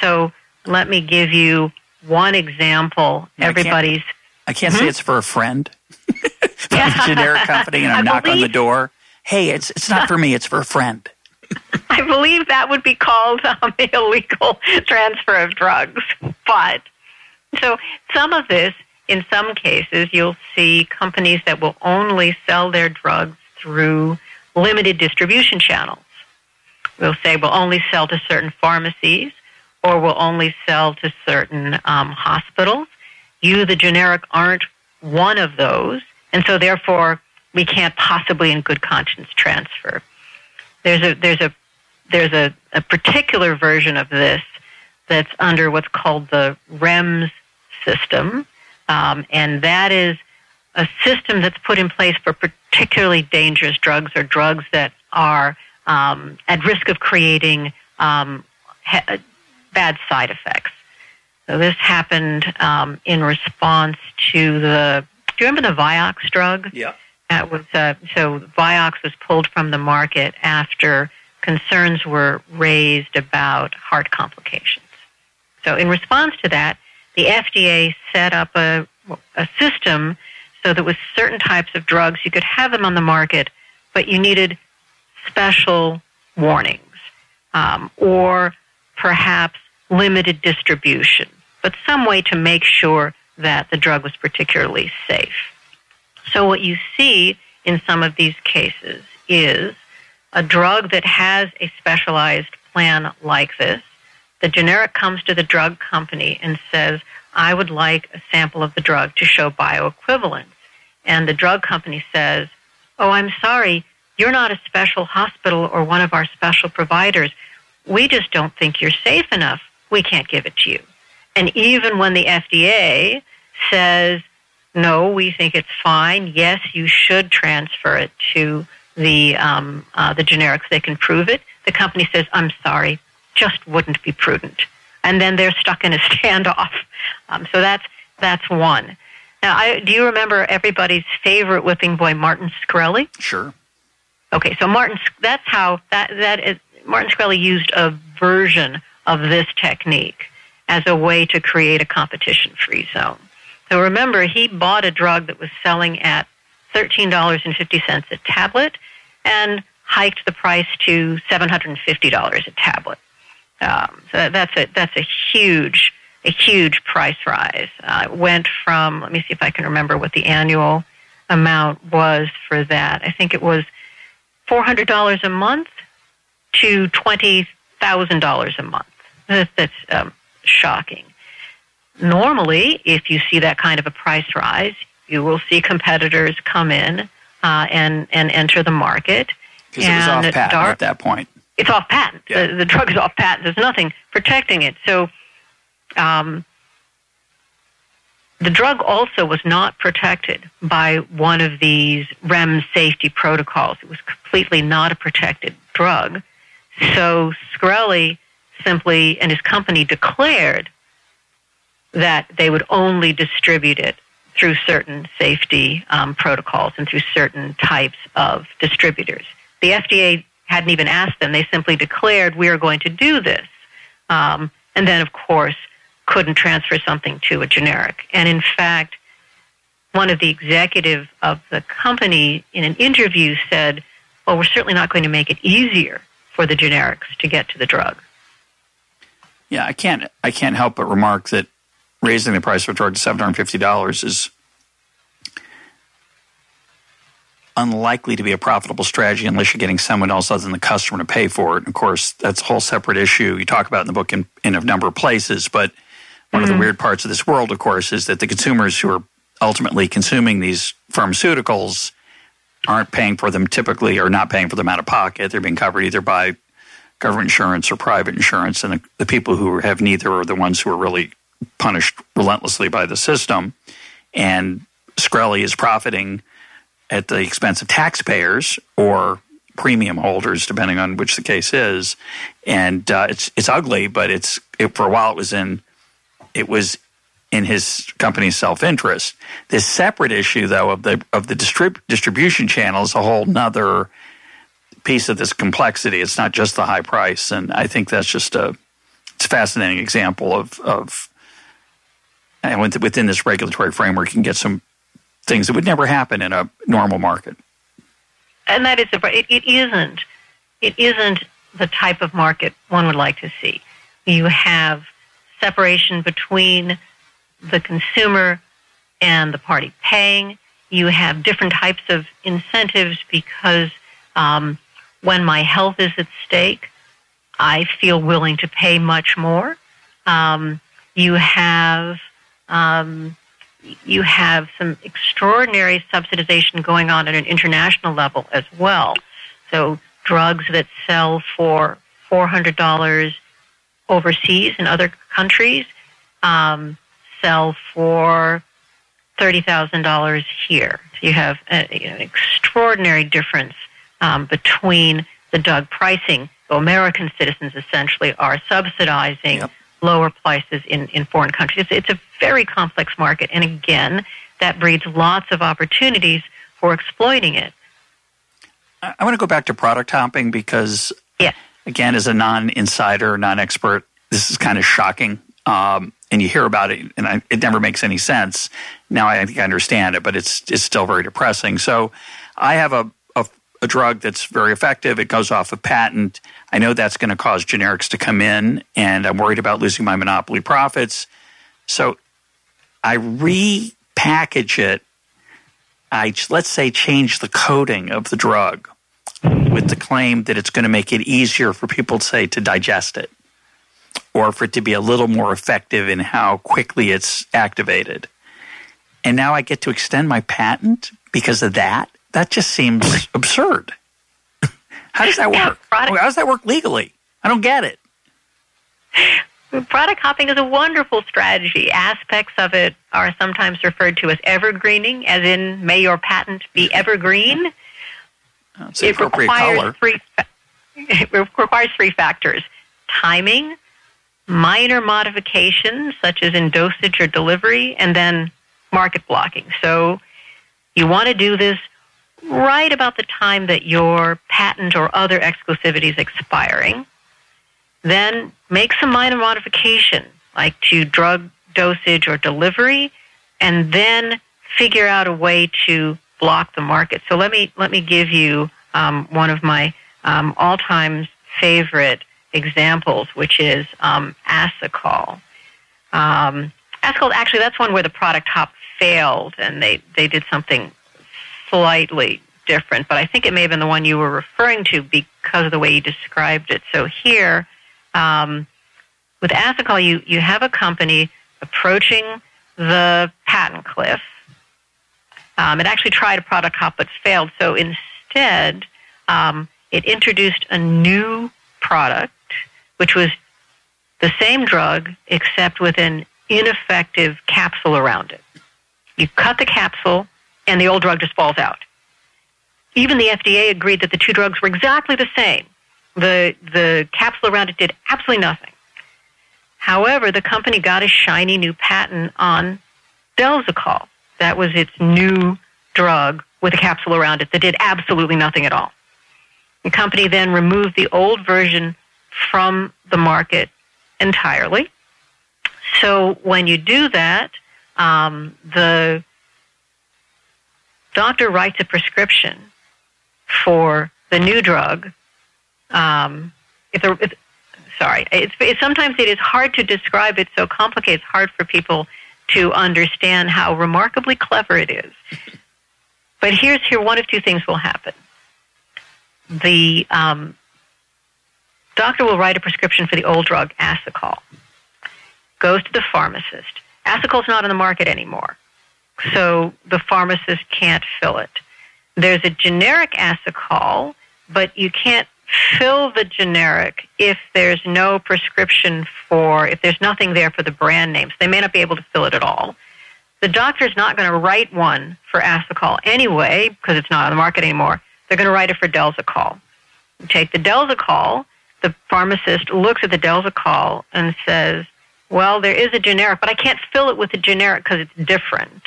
So let me give you one example. Everybody's. I can't, I can't mm-hmm. say it's for a friend from a generic company, and I, I knock believe, on the door. Hey, it's it's not for me. It's for a friend. I believe that would be called um, illegal transfer of drugs. But so some of this in some cases, you'll see companies that will only sell their drugs through limited distribution channels. We'll say we'll only sell to certain pharmacies or we'll only sell to certain um, hospitals. You, the generic, aren't one of those, and so therefore we can't possibly, in good conscience, transfer. There's a there's a there's a, a particular version of this that's under what's called the REMS system, um, and that is a system that's put in place for particularly dangerous drugs or drugs that are um, at risk of creating um, ha- bad side effects. So this happened um, in response to the. Do you remember the Vioxx drug? Yeah. That was uh, so Vioxx was pulled from the market after concerns were raised about heart complications. So, in response to that, the FDA set up a, a system so that with certain types of drugs, you could have them on the market, but you needed special warnings um, or perhaps limited distribution, but some way to make sure that the drug was particularly safe. So, what you see in some of these cases is a drug that has a specialized plan like this. The generic comes to the drug company and says, I would like a sample of the drug to show bioequivalence. And the drug company says, Oh, I'm sorry, you're not a special hospital or one of our special providers. We just don't think you're safe enough. We can't give it to you. And even when the FDA says, no, we think it's fine. Yes, you should transfer it to the um, uh, the generics. They can prove it. The company says, "I'm sorry, just wouldn't be prudent," and then they're stuck in a standoff. Um, so that's that's one. Now, I, do you remember everybody's favorite whipping boy, Martin Shkreli? Sure. Okay, so Martin, that's how that that is. Martin Shkreli used a version of this technique as a way to create a competition-free zone. So remember, he bought a drug that was selling at $13.50 a tablet and hiked the price to $750 a tablet. Um, so that's a that's a huge a huge price rise. Uh, it went from let me see if I can remember what the annual amount was for that. I think it was four hundred dollars a month to twenty thousand dollars a month. That's, that's um, shocking. Normally, if you see that kind of a price rise, you will see competitors come in uh, and and enter the market. Because it was off patent at that point. It's off patent. Yeah. The, the, drug is off patent. There's nothing protecting it. So, um, the drug also was not protected by one of these REMS safety protocols. It was completely not a protected drug. So Shkreli simply and his company declared that they would only distribute it through certain safety um, protocols and through certain types of distributors. The FDA hadn't even asked them. They simply declared, we are going to do this. Um, and then, of course, couldn't transfer something to a generic. And in fact, one of the executives of the company in an interview said, well, we're certainly not going to make it easier for the generics to get to the drug. Yeah, I can't I can't help but remark that raising the price of a drug to $750 is unlikely to be a profitable strategy unless you're getting someone else other than the customer to pay for it. And of course, that's a whole separate issue you talk about in the book in, in a number of places. But one mm-hmm. of the mm-hmm. weird parts of this world, of course, is that the consumers who are ultimately consuming these pharmaceuticals aren't paying for them typically or not paying for them out of pocket. They're being covered either by government insurance or private insurance. And the, the people who have neither are the ones who are really punished relentlessly by the system. And Shkreli is profiting at the expense of taxpayers or premium holders, depending on which the case is. And uh, it's it's ugly, but it's it, for a while it was in it was in his company's self interest. This separate issue, though, of the of the distrib- distribution channel is a whole nother piece of this complexity. It's not just the high price, and I think that's just a it's a fascinating example of of and within this regulatory framework, you can get some things that would never happen in a normal market. And that is the it, it isn't it isn't the type of market one would like to see. You have separation between the consumer and the party paying. You have different types of incentives because um, when my health is at stake, I feel willing to pay much more. Um, you have um, you have some extraordinary subsidization going on at an international level as well. So drugs that sell for $400 overseas in other countries um, sell for $30,000 here. So you have a, an extraordinary difference um, between the drug pricing. American citizens essentially are subsidizing yep lower prices in, in foreign countries. It's, it's a very complex market, and again, that breeds lots of opportunities for exploiting it. I want to go back to product hopping because Yeah. Again, as a non-insider, non-expert, this is kind of shocking. Um, and you hear about it, and I, it never makes any sense. Now I think I understand it, but it's it's still very depressing. So, I have a a, drug that's very effective. It goes off a patent. I know that's going to cause generics to come in, and I'm worried about losing my monopoly profits. So, I repackage it. I let's say change the coating of the drug with the claim that it's going to make it easier for people say to digest it or for it to be a little more effective in how quickly it's activated. And now I get to extend my patent because of that? That just seems absurd. How does that work? How does that work legally? I don't get it. Product hopping is a wonderful strategy. Aspects of it are sometimes referred to as evergreening, as in, may your patent be evergreen. it requires color. three. It requires three factors: timing, minor modifications such as in dosage or delivery, and then market blocking. So you want to do this right about the time that your patent or other exclusivity is expiring. Then make some minor modification, like to drug dosage or delivery, and then figure out a way to block the market. So let me let me give you um, one of my um, all-time favorite examples, which is um, Asacol. Um, Asacol, actually, that's one where the product hop failed, and they, they did something slightly different, but I think it may have been the one you were referring to because of the way you described it. So here, um, with Asacol, you, you have a company approaching the patent cliff. Um, it actually tried a product hop but failed. So instead, um, it introduced a new product which was the same drug except with an ineffective capsule around it. You cut the capsule and the old drug just falls out. Even the FDA agreed that the two drugs were exactly the same. The, the capsule around it did absolutely nothing. However, the company got a shiny new patent on Delzicol. That was its new drug with a capsule around it that did absolutely nothing at all. The company then removed the old version from the market entirely. So when you do that, um, the doctor writes a prescription for the new drug. Um, if, the, if sorry, it's, it's, sometimes it is hard to describe. It's so complicated. It's hard for people to understand how remarkably clever it is. But here's here one of two things will happen. The um, Doctor will write a prescription for the old drug, Asacol. Goes to the pharmacist. Asacol's not on the market anymore, so the pharmacist can't fill it. There's a generic Asacol, but you can't fill the generic if there's no prescription for, if there's nothing there for the brand names. They may not be able to fill it at all. The doctor's not going to write one for Asacol anyway, because it's not on the market anymore. They're going to write it for Delzicol. You take the Delzicol, the pharmacist looks at the Delzicol and says, well, there is a generic, but I can't fill it with a generic because it's different.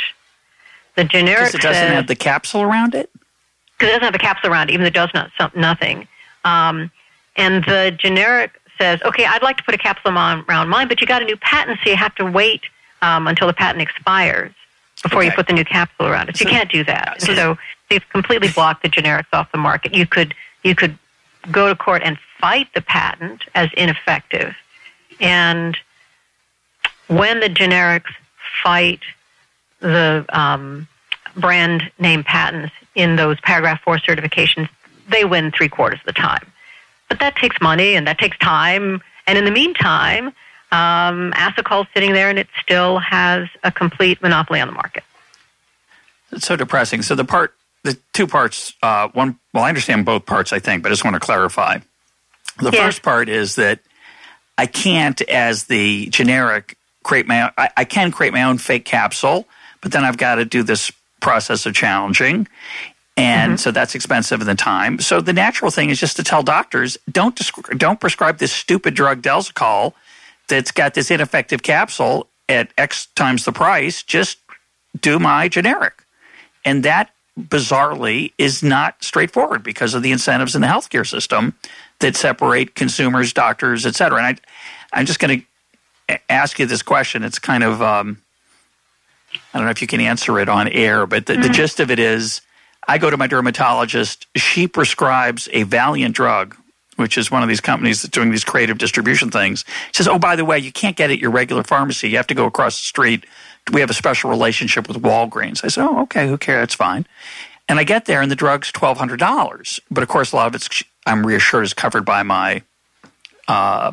The generic it doesn't says, have the capsule around it? Because it doesn't have a capsule around it, even though it does not, nothing. Um, and the generic says, okay, I'd like to put a capsule on, around mine, but you got a new patent, so you have to wait um, until the patent expires before okay. you put the new capsule around it. So, so you can't do that. So, so you've completely blocked the generics off the market. You could you could go to court and fight the patent as ineffective. And when the generics fight the um, brand name patents in those paragraph four certifications, they win three quarters of the time. But that takes money and that takes time. And in the meantime, um, Asacol's sitting there and it still has a complete monopoly on the market. It's so depressing. So the part the two parts. Uh, one, well, I understand both parts, I think, but I just want to clarify. The yeah. first part is that I can't, as the generic, create my. I, I can create my own fake capsule, but then I've got to do this process of challenging, and mm-hmm. so that's expensive in the time. So the natural thing is just to tell doctors don't don't prescribe this stupid drug Delzicol that's got this ineffective capsule at X times the price. Just do my generic, and that bizarrely is not straightforward because of the incentives in the healthcare system that separate consumers, doctors, et cetera. And I, I'm just going to ask you this question. It's kind of, um, I don't know if you can answer it on air, but the, mm-hmm. the gist of it is I go to my dermatologist. She prescribes a Valeant drug, which is one of these companies that's doing these creative distribution things. She says, Oh, by the way, you can't get it at your regular pharmacy. You have to go across the street. We have a special relationship with Walgreens. I said, Oh, okay, who cares? It's fine. And I get there and the drug's $1,200. But of course, a lot of it's, I'm reassured, is covered by my, uh,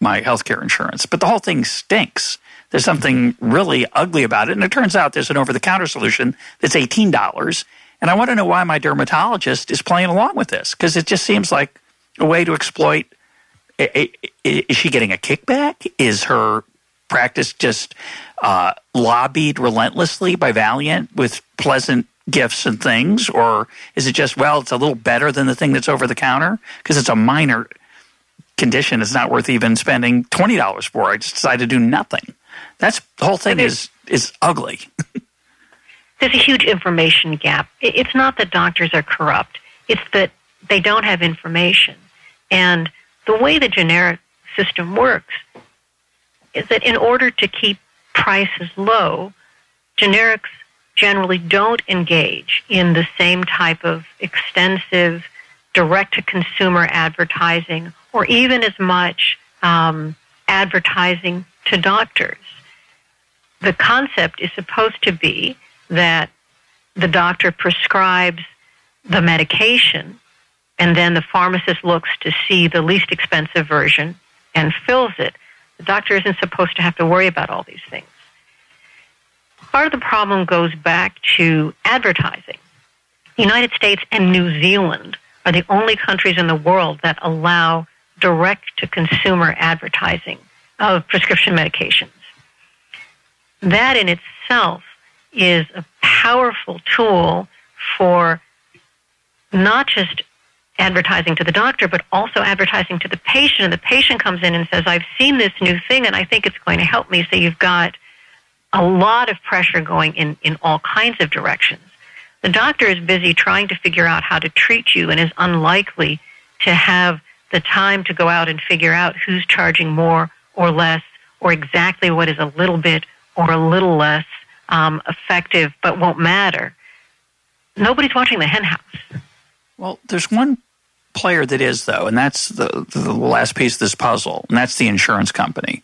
my healthcare insurance. But the whole thing stinks. There's something really ugly about it. And it turns out there's an over the counter solution that's $18. And I want to know why my dermatologist is playing along with this because it just seems like a way to exploit. Is she getting a kickback? Is her practice just uh, lobbied relentlessly by Valeant with pleasant gifts and things? Or is it just, well, it's a little better than the thing that's over the counter because it's a minor condition. It's not worth even spending $20 for. I just decided to do nothing. That's the whole thing is is ugly. there's a huge information gap. It's not that doctors are corrupt. It's that they don't have information. And the way the generic system works is that in order to keep prices low, generics generally don't engage in the same type of extensive direct to consumer advertising or even as much um, advertising to doctors the concept is supposed to be that the doctor prescribes the medication and then the pharmacist looks to see the least expensive version and fills it. The doctor isn't supposed to have to worry about all these things. Part of the problem goes back to advertising. The United States and New Zealand are the only countries in the world that allow direct to consumer advertising of prescription medications. That in itself is a powerful tool for not just advertising to the doctor, but also advertising to the patient. And the patient comes in and says, I've seen this new thing and I think it's going to help me. So you've got a lot of pressure going in, in all kinds of directions. The doctor is busy trying to figure out how to treat you and is unlikely to have the time to go out and figure out who's charging more or less or exactly what is a little bit or a little less um, effective, but won't matter. Nobody's watching the henhouse. Well, there's one player that is though, and that's the the last piece of this puzzle, and that's the insurance company.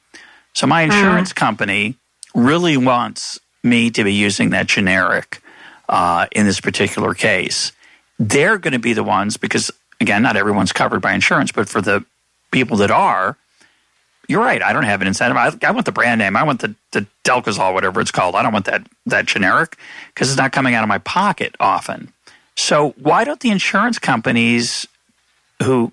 So my mm-hmm. insurance mm. company really wants me to be using that generic uh, in this particular case. They're going to be the ones because again, not everyone's covered by insurance, but for the people that are, you're right. I don't have an incentive. I, I want the brand name. I want the, the Delcazol, whatever it's called. I don't want that, that generic because it's not coming out of my pocket often. So why don't the insurance companies who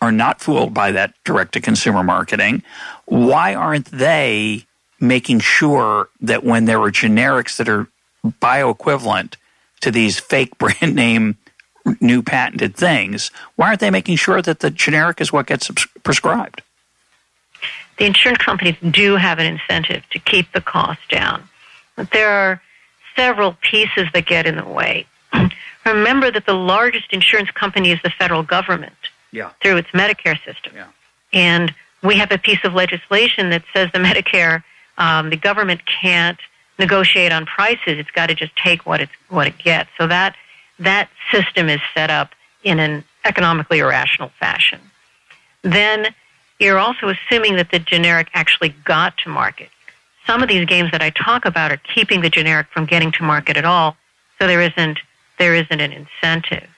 are not fooled by that direct to consumer marketing, why aren't they making sure that when there are generics that are bioequivalent to these fake brand name new patented things, why aren't they making sure that the generic is what gets prescribed? The insurance companies do have an incentive to keep the cost down. But there are several pieces that get in the way. Remember that the largest insurance company is the federal government yeah. through its Medicare system. Yeah. And we have a piece of legislation that says the Medicare, um, the government can't negotiate on prices. It's got to just take what, it's, what it gets. So that, that system is set up in an economically irrational fashion. Then you're also assuming that the generic actually got to market. Some of these games that I talk about are keeping the generic from getting to market at all, so there isn't there isn't an incentive.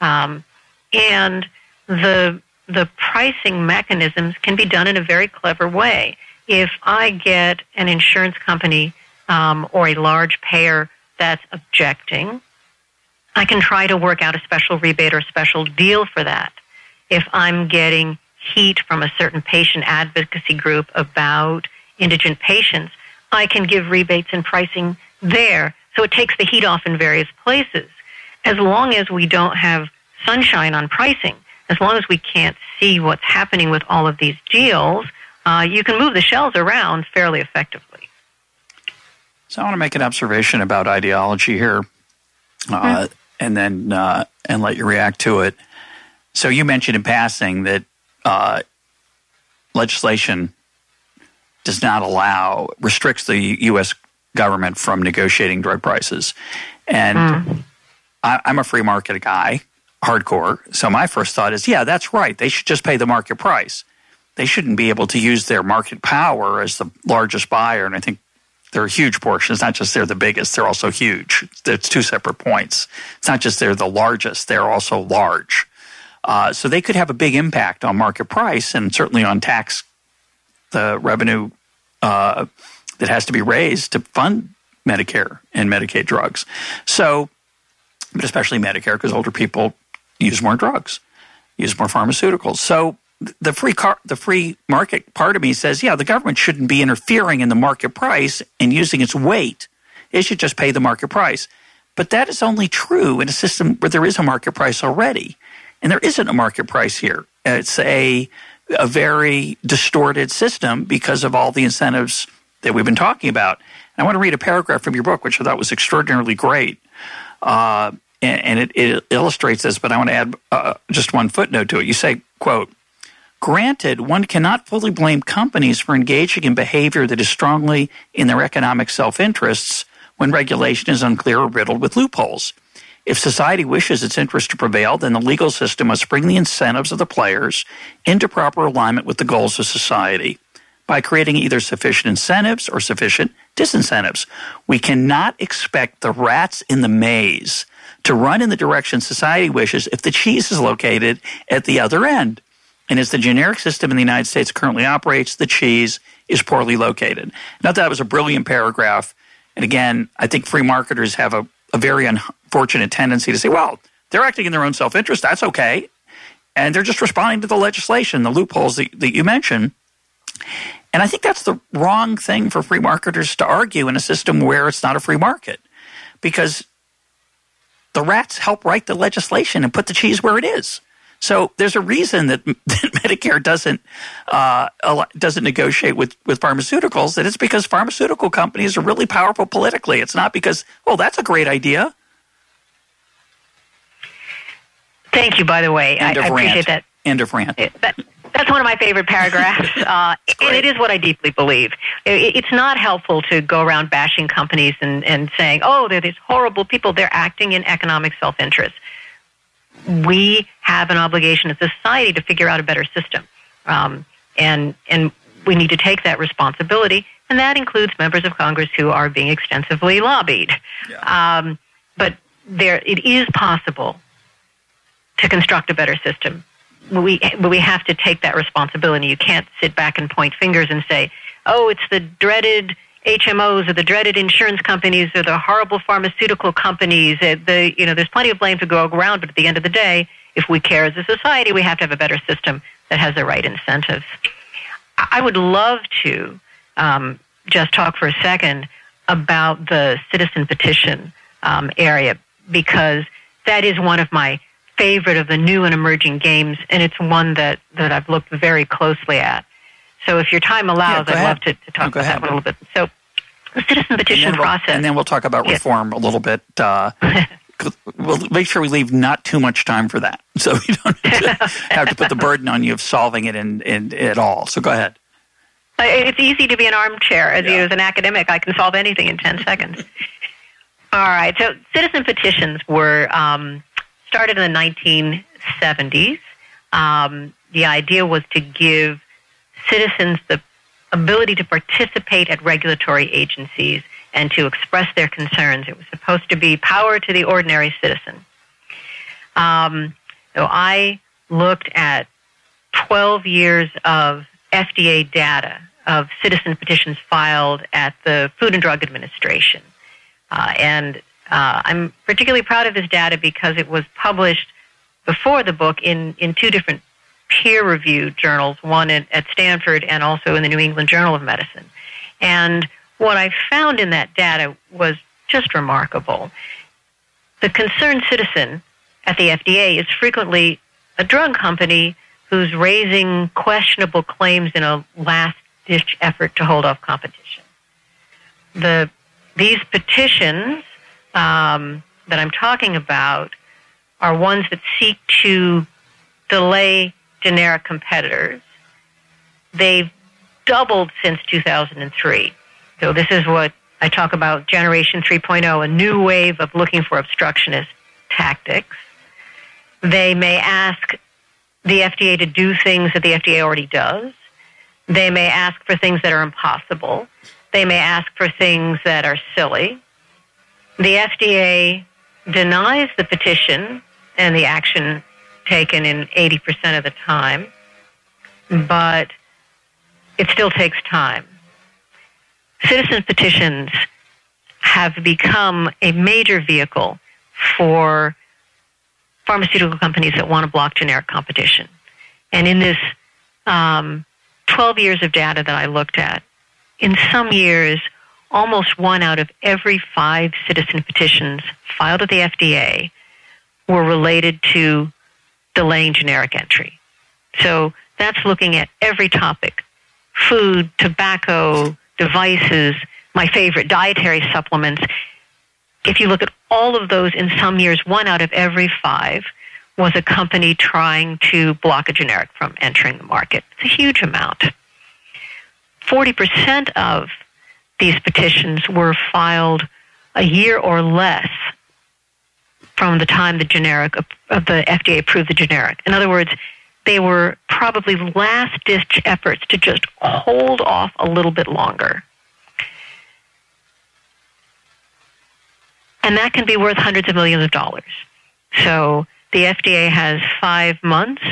Um, and the the pricing mechanisms can be done in a very clever way. If I get an insurance company um, or a large payer that's objecting, I can try to work out a special rebate or special deal for that. If I'm getting heat from a certain patient advocacy group about indigent patients, I can give rebates and pricing there. So it takes the heat off in various places. As long as we don't have sunshine on pricing, as long as we can't see what's happening with all of these deals, uh, you can move the shells around fairly effectively. So I want to make an observation about ideology here, uh, mm-hmm. and then uh, and let you react to it. So you mentioned in passing that uh, legislation does not allow restricts the U.S. government from negotiating drug prices, and mm. I, I'm a free market guy, hardcore. So my first thought is, yeah, that's right. They should just pay the market price. They shouldn't be able to use their market power as the largest buyer. And I think they're a huge portion. It's not just they're the biggest, they're also huge. It's two separate points. It's not just they're the largest, they're also large. Uh, so they could have a big impact on market price and certainly on tax, the revenue uh, that has to be raised to fund Medicare and Medicaid drugs. So, but especially Medicare because older people use more drugs, use more pharmaceuticals. So the free car, the free market part of me says, yeah, the government shouldn't be interfering in the market price and using its weight. It should just pay the market price. But that is only true in a system where there is a market price already. And there isn't a market price here. It's a, a very distorted system because of all the incentives that we've been talking about. And I want to read a paragraph from your book, which I thought was extraordinarily great. Uh, and, and it, it, illustrates this, but I want to add uh, just one footnote to it. You say, quote, Granted, one cannot fully blame companies for engaging in behavior that is strongly in their economic self interests when regulation is unclear or riddled with loopholes. If society wishes its interests to prevail, then the legal system must bring the incentives of the players into proper alignment with the goals of society by creating either sufficient incentives or sufficient disincentives. We cannot expect the rats in the maze to run in the direction society wishes if the cheese is located at the other end. And as the generic system in the United States currently operates, the cheese is poorly located. Not that it was a brilliant paragraph. And again, I think free marketers have a a very unfortunate tendency to say, well, they're acting in their own self interest. That's okay. And they're just responding to the legislation, the loopholes that, that you mentioned. And I think that's the wrong thing for free marketers to argue in a system where it's not a free market because the rats help write the legislation and put the cheese where it is. So there's a reason that, that Medicare doesn't uh, doesn't negotiate with with pharmaceuticals. And it's because pharmaceutical companies are really powerful politically. It's not because well, that's a great idea. Thank you. By the way, I, I, appreciate that. End of rant. That, that's one of my favorite paragraphs, uh, and it is what I deeply believe. It, it's not helpful to go around bashing companies and, and saying, "Oh, they're these horrible people." They're acting in economic self-interest we have an obligation as a society to figure out a better system. Um, and, and we need to take that responsibility, and that includes members of Congress who are being extensively lobbied. Yeah. Um, but there, it is possible to construct a better system. We, but we have to take that responsibility. You can't sit back and point fingers and say, oh, it's the dreaded HMOs or the dreaded insurance companies or the horrible pharmaceutical companies. The, you know, there's plenty of blame to go around, but at the end of the day, if we care as a society, we have to have a better system that has the right incentives. I would love to um, just talk for a second about the citizen petition um, area because that is one of my favorite of the new and emerging games, and it's one that, that I've looked very closely at. So if your time allows, yeah, I'd ahead. love to, to talk oh, about ahead. that a little bit. So the citizen petition and we'll, process. And then we'll talk about reform yes. a little bit. Uh, we'll make sure we leave not too much time for that, so we don't have to, have to put the burden on you of solving it in, in, at all. So go ahead. Uh, it's easy to be an armchair. As, yeah. you, as an academic, I can solve anything in 10 seconds. All right. So citizen petitions were um, started in the 1970s. Um, the idea was to give citizens the ability to participate at regulatory agencies and to express their concerns. It was supposed to be power to the ordinary citizen. Um, so I looked at 12 years of FDA data of citizen petitions filed at the Food and Drug Administration. Uh, and uh, I'm particularly proud of this data because it was published before the book in, in two different peer reviewed journals, one at, at Stanford and also in the New England Journal of Medicine. And what I found in that data was just remarkable. The concerned citizen at the FDA is frequently a drug company who's raising questionable claims in a last ditch effort to hold off competition. The, these petitions um, that I'm talking about are ones that seek to delay generic competitors. They've doubled since 2003. So this is what I talk about Generation 3.0, a new wave of looking for obstructionist tactics. They may ask the FDA to do things that the FDA already does. They may ask for things that are impossible. They may ask for things that are silly. The FDA denies the petition and the action taken in 80% of the time, but it still takes time. Citizen petitions have become a major vehicle for pharmaceutical companies that want to block generic competition. And in this um, 12 years of data that I looked at, in some years, almost one out of every five citizen petitions filed at the FDA were related to delaying generic entry. So that's looking at every topic food, tobacco, devices, my favorite, dietary supplements. If you look at all of those in some years, one out of every five was a company trying to block a generic from entering the market. It's a huge amount. 40% of these petitions were filed a year or less from the time the generic of the FDA approved the generic. In other words, they were probably last ditch efforts to just hold off a little bit longer. And that can be worth hundreds of millions of dollars. So the FDA has five months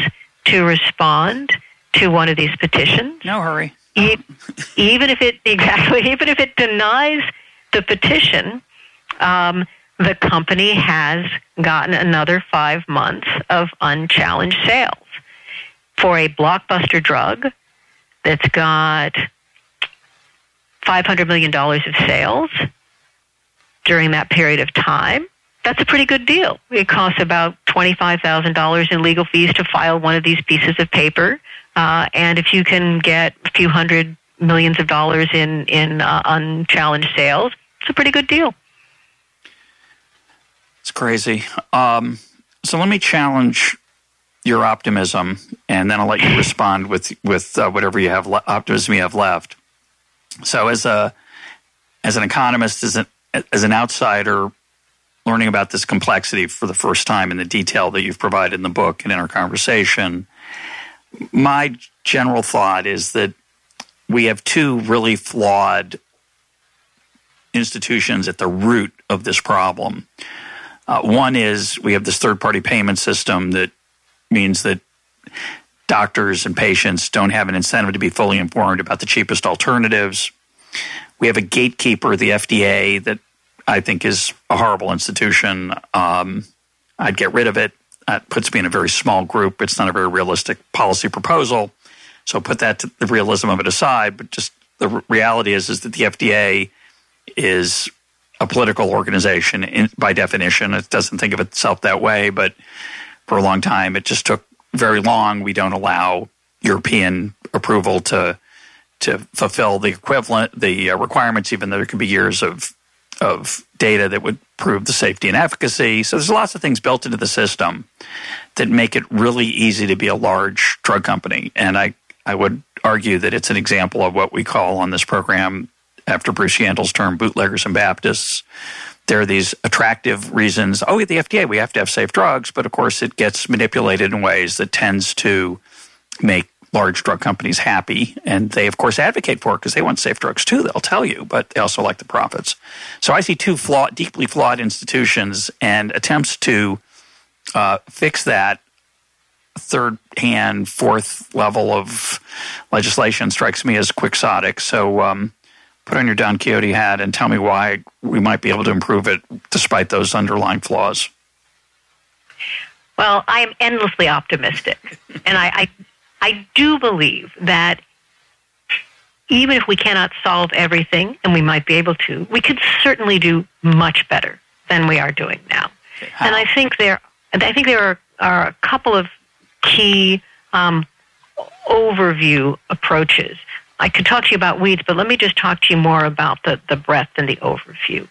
to respond to one of these petitions. No hurry. even if it exactly, even if it denies the petition, um, the company has gotten another five months of unchallenged sales for a blockbuster drug that's got $500 million of sales during that period of time. That's a pretty good deal. It costs about $25,000 in legal fees to file one of these pieces of paper. Uh, and if you can get a few hundred millions of dollars in, in uh, unchallenged sales, it's a pretty good deal. Crazy. Um, so let me challenge your optimism, and then I'll let you respond with with uh, whatever you have le- optimism you have left. So, as a as an economist, as an as an outsider, learning about this complexity for the first time in the detail that you've provided in the book and in our conversation, my general thought is that we have two really flawed institutions at the root of this problem. Uh, one is we have this third party payment system that means that doctors and patients don't have an incentive to be fully informed about the cheapest alternatives. We have a gatekeeper, the FDA, that I think is a horrible institution. Um, I'd get rid of it. That puts me in a very small group. It's not a very realistic policy proposal. So put that to the realism of it aside. But just the reality is, is that the FDA is a political organization in, by definition. It doesn't think of itself that way, but for a long time, it just took very long. We don't allow European approval to to fulfill the equivalent the uh, requirements, even though there could be years of of data that would prove the safety and efficacy. So there's lots of things built into the system that make it really easy to be a large drug company. And I I would argue that it's an example of what we call on this program after Bruce Yandle's term, bootleggers and Baptists. There are these attractive reasons. Oh, the FDA, we have to have safe drugs, but of course, it gets manipulated in ways that tends to make large drug companies happy. And they, of course, advocate for it because they want safe drugs too, they'll tell you, but they also like the profits. So I see two flawed, deeply flawed institutions and attempts to uh, fix that third hand, fourth level of legislation strikes me as quixotic. So um, put on your Don Quixote hat and tell me why we might be able to improve it despite those underlying flaws. Well, I am endlessly optimistic, and I, I, I do believe that even if we cannot solve everything, and we might be able to, we could certainly do much better than we are doing now. And I think there, I think there are, are a couple of key um, overview approaches I could talk to you about weeds, but let me just talk to you more about the, the breadth and the overview.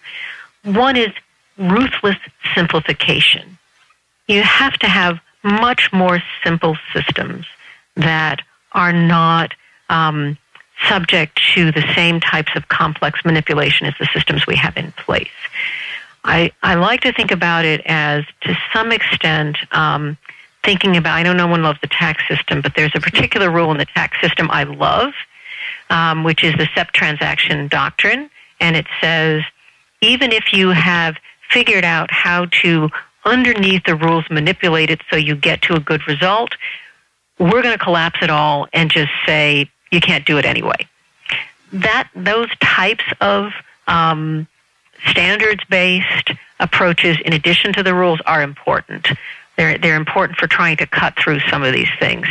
One is ruthless simplification. You have to have much more simple systems that are not um, subject to the same types of complex manipulation as the systems we have in place. I, I like to think about it as, to some extent, um, thinking about, I know no one loves the tax system, but there's a particular rule in the tax system I love, um, which is the step transaction doctrine. And it says, even if you have figured out how to, underneath the rules, manipulate it so you get to a good result, we're going to collapse it all and just say, you can't do it anyway. That, those types of um, standards based approaches, in addition to the rules, are important. They're, they're important for trying to cut through some of these things.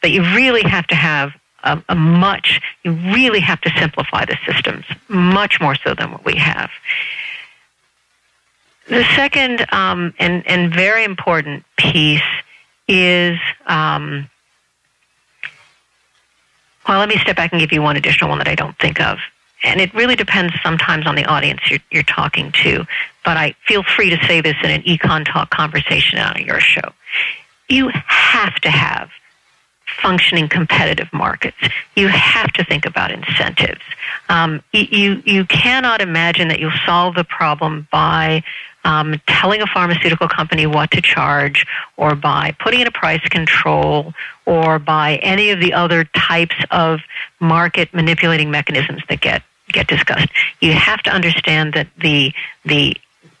But you really have to have a, a much, you really have to simplify the systems, much more so than what we have. The second um, and, and very important piece is um, well, let me step back and give you one additional one that I don't think of and it really depends sometimes on the audience you're, you're talking to, but I feel free to say this in an econ talk conversation on your show. You have to have functioning competitive markets. You have to think about incentives. Um, you, you cannot imagine that you'll solve the problem by um, telling a pharmaceutical company what to charge or by putting in a price control or by any of the other types of market manipulating mechanisms that get get discussed. You have to understand that the the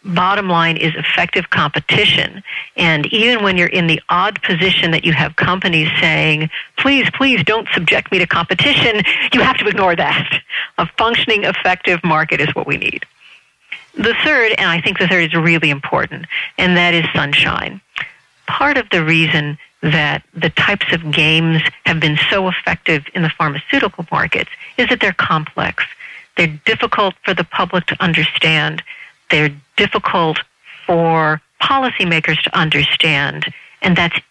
bottom line is effective competition. And even when you're in the odd position that you have companies saying, please, please don't subject me to competition, you have to ignore that. A functioning, effective market is what we need. The third, and I think the third is really important, and that is sunshine. Part of the reason that the types of games have been so effective in the pharmaceutical markets is that they're complex. They're difficult for the public to understand. They're difficult for policymakers to understand, and that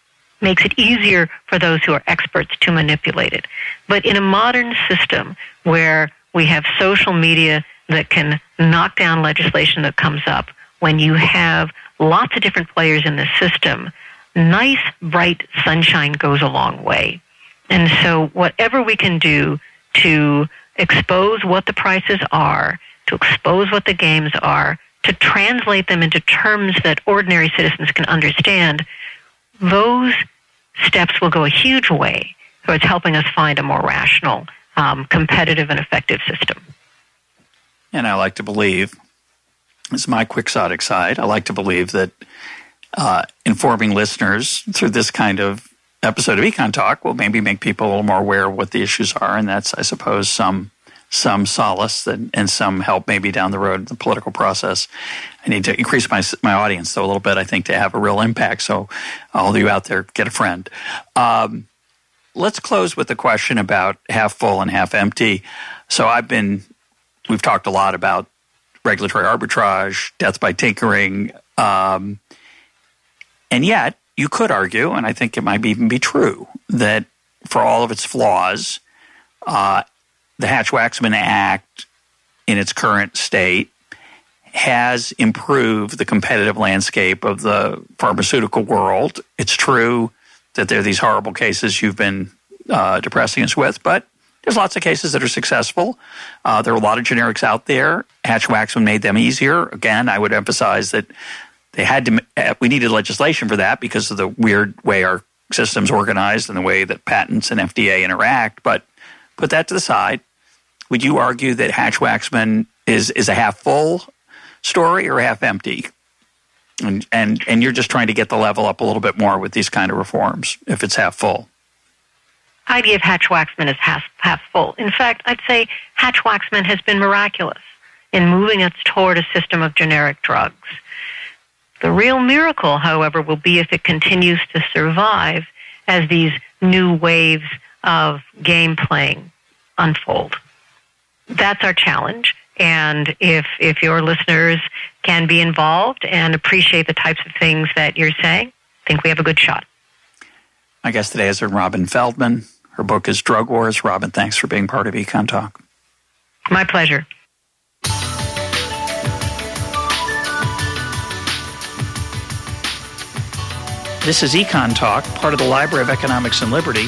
makes it easier for those who are experts to manipulate it. But in a modern system where we have social media that can knock down legislation that comes up, when you have lots of different players in the system, nice, bright sunshine goes a long way. And so, whatever we can do to expose what the prices are, to expose what the games are, to translate them into terms that ordinary citizens can understand, those steps will go a huge way towards helping us find a more rational, um, competitive, and effective system. And I like to believe, this is my quixotic side, I like to believe that uh, informing listeners through this kind of episode of Econ Talk will maybe make people a little more aware of what the issues are, and that's, I suppose, some some solace and, and some help maybe down the road in the political process. I need to increase my my audience though a little bit, I think, to have a real impact. So, all of you out there, get a friend. Um, let's close with a question about half full and half empty. So, I've been, we've talked a lot about regulatory arbitrage, death by tinkering, um, and yet you could argue, and I think it might even be true, that for all of its flaws, uh, the Hatch Waxman Act in its current state has improved the competitive landscape of the pharmaceutical world. It's true that there are these horrible cases you've been uh, depressing us with, but there's lots of cases that are successful. Uh, there are a lot of generics out there. Hatch Waxman made them easier. Again, I would emphasize that they had to. Uh, we needed legislation for that because of the weird way our system's organized and the way that patents and FDA interact. But put that to the side. Would you argue that Hatch Waxman is is a half full story or half empty? And and and you're just trying to get the level up a little bit more with these kind of reforms if it's half full. I'd give Hatch Waxman as half half full. In fact, I'd say Hatch Waxman has been miraculous in moving us toward a system of generic drugs. The real miracle, however, will be if it continues to survive as these new waves of game playing unfold. That's our challenge. And if, if your listeners can be involved and appreciate the types of things that you're saying, I think we have a good shot. My guest today is Robin Feldman. Her book is Drug Wars. Robin, thanks for being part of Econ Talk. My pleasure. This is Econ Talk, part of the Library of Economics and Liberty.